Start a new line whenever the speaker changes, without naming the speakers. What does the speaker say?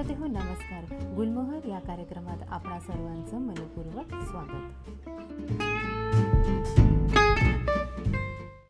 हो, नमस्कार. गुलमोहर या कार्यक्रमात आपणा सर्वांचं मनपूर्वक स्वागत.